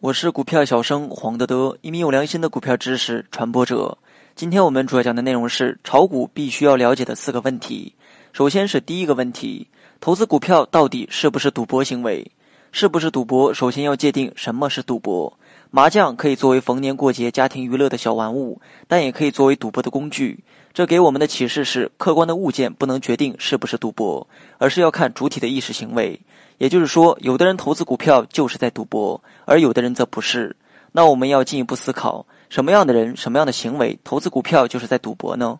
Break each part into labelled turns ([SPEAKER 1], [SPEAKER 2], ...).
[SPEAKER 1] 我是股票小生黄德德，一名有良心的股票知识传播者。今天我们主要讲的内容是炒股必须要了解的四个问题。首先是第一个问题：投资股票到底是不是赌博行为？是不是赌博？首先要界定什么是赌博。麻将可以作为逢年过节家庭娱乐的小玩物，但也可以作为赌博的工具。这给我们的启示是：客观的物件不能决定是不是赌博，而是要看主体的意识行为。也就是说，有的人投资股票就是在赌博，而有的人则不是。那我们要进一步思考，什么样的人、什么样的行为投资股票就是在赌博呢？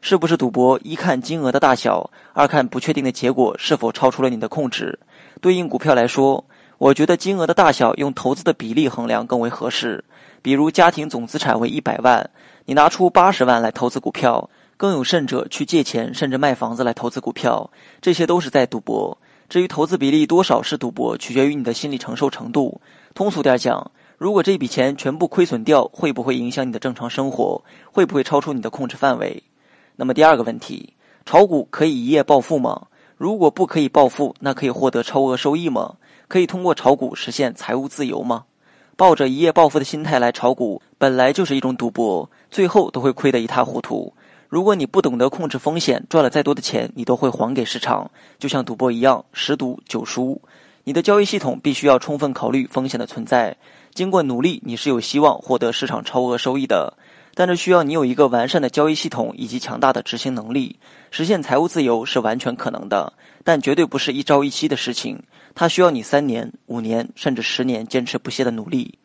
[SPEAKER 1] 是不是赌博？一看金额的大小，二看不确定的结果是否超出了你的控制。对应股票来说，我觉得金额的大小用投资的比例衡量更为合适。比如家庭总资产为一百万，你拿出八十万来投资股票，更有甚者去借钱甚至卖房子来投资股票，这些都是在赌博。至于投资比例多少是赌博，取决于你的心理承受程度。通俗点讲，如果这笔钱全部亏损掉，会不会影响你的正常生活？会不会超出你的控制范围？那么第二个问题，炒股可以一夜暴富吗？如果不可以暴富，那可以获得超额收益吗？可以通过炒股实现财务自由吗？抱着一夜暴富的心态来炒股，本来就是一种赌博，最后都会亏得一塌糊涂。如果你不懂得控制风险，赚了再多的钱，你都会还给市场，就像赌博一样，十赌九输。你的交易系统必须要充分考虑风险的存在。经过努力，你是有希望获得市场超额收益的，但这需要你有一个完善的交易系统以及强大的执行能力。实现财务自由是完全可能的，但绝对不是一朝一夕的事情。它需要你三年、五年甚至十年坚持不懈的努力。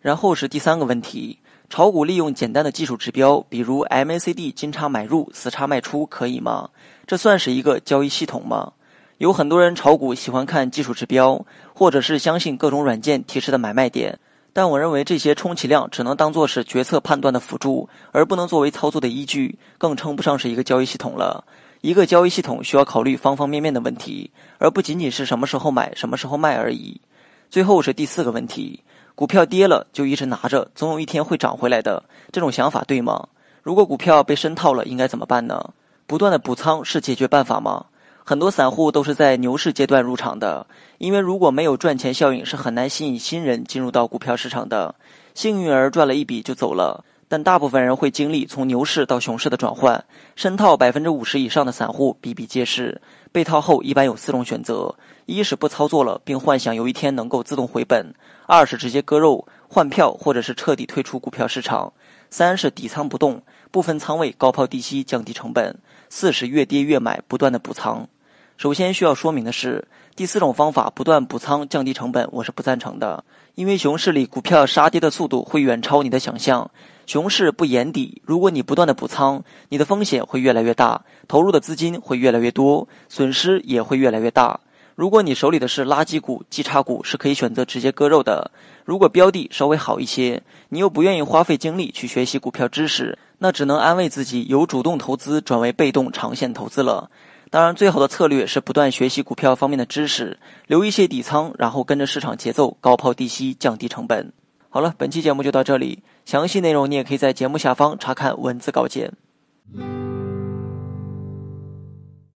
[SPEAKER 1] 然后是第三个问题。炒股利用简单的技术指标，比如 MACD 金叉买入、死叉卖出，可以吗？这算是一个交易系统吗？有很多人炒股喜欢看技术指标，或者是相信各种软件提示的买卖点，但我认为这些充其量只能当做是决策判断的辅助，而不能作为操作的依据，更称不上是一个交易系统了。一个交易系统需要考虑方方面面的问题，而不仅仅是什么时候买、什么时候卖而已。最后是第四个问题。股票跌了就一直拿着，总有一天会涨回来的。这种想法对吗？如果股票被深套了，应该怎么办呢？不断的补仓是解决办法吗？很多散户都是在牛市阶段入场的，因为如果没有赚钱效应，是很难吸引新人进入到股票市场的。幸运儿赚了一笔就走了，但大部分人会经历从牛市到熊市的转换。深套百分之五十以上的散户比比皆是。被套后一般有四种选择：一是不操作了，并幻想有一天能够自动回本；二是直接割肉换票，或者是彻底退出股票市场；三是底仓不动，部分仓位高抛低吸降低成本；四是越跌越买，不断的补仓。首先需要说明的是，第四种方法不断补仓降低成本，我是不赞成的，因为熊市里股票杀跌的速度会远超你的想象。熊市不言底，如果你不断的补仓，你的风险会越来越大，投入的资金会越来越多，损失也会越来越大。如果你手里的是垃圾股、绩差股，是可以选择直接割肉的。如果标的稍微好一些，你又不愿意花费精力去学习股票知识，那只能安慰自己由主动投资转为被动长线投资了。当然，最好的策略是不断学习股票方面的知识，留一些底仓，然后跟着市场节奏高抛低吸，降低成本。好了，本期节目就到这里。详细内容你也可以在节目下方查看文字稿件。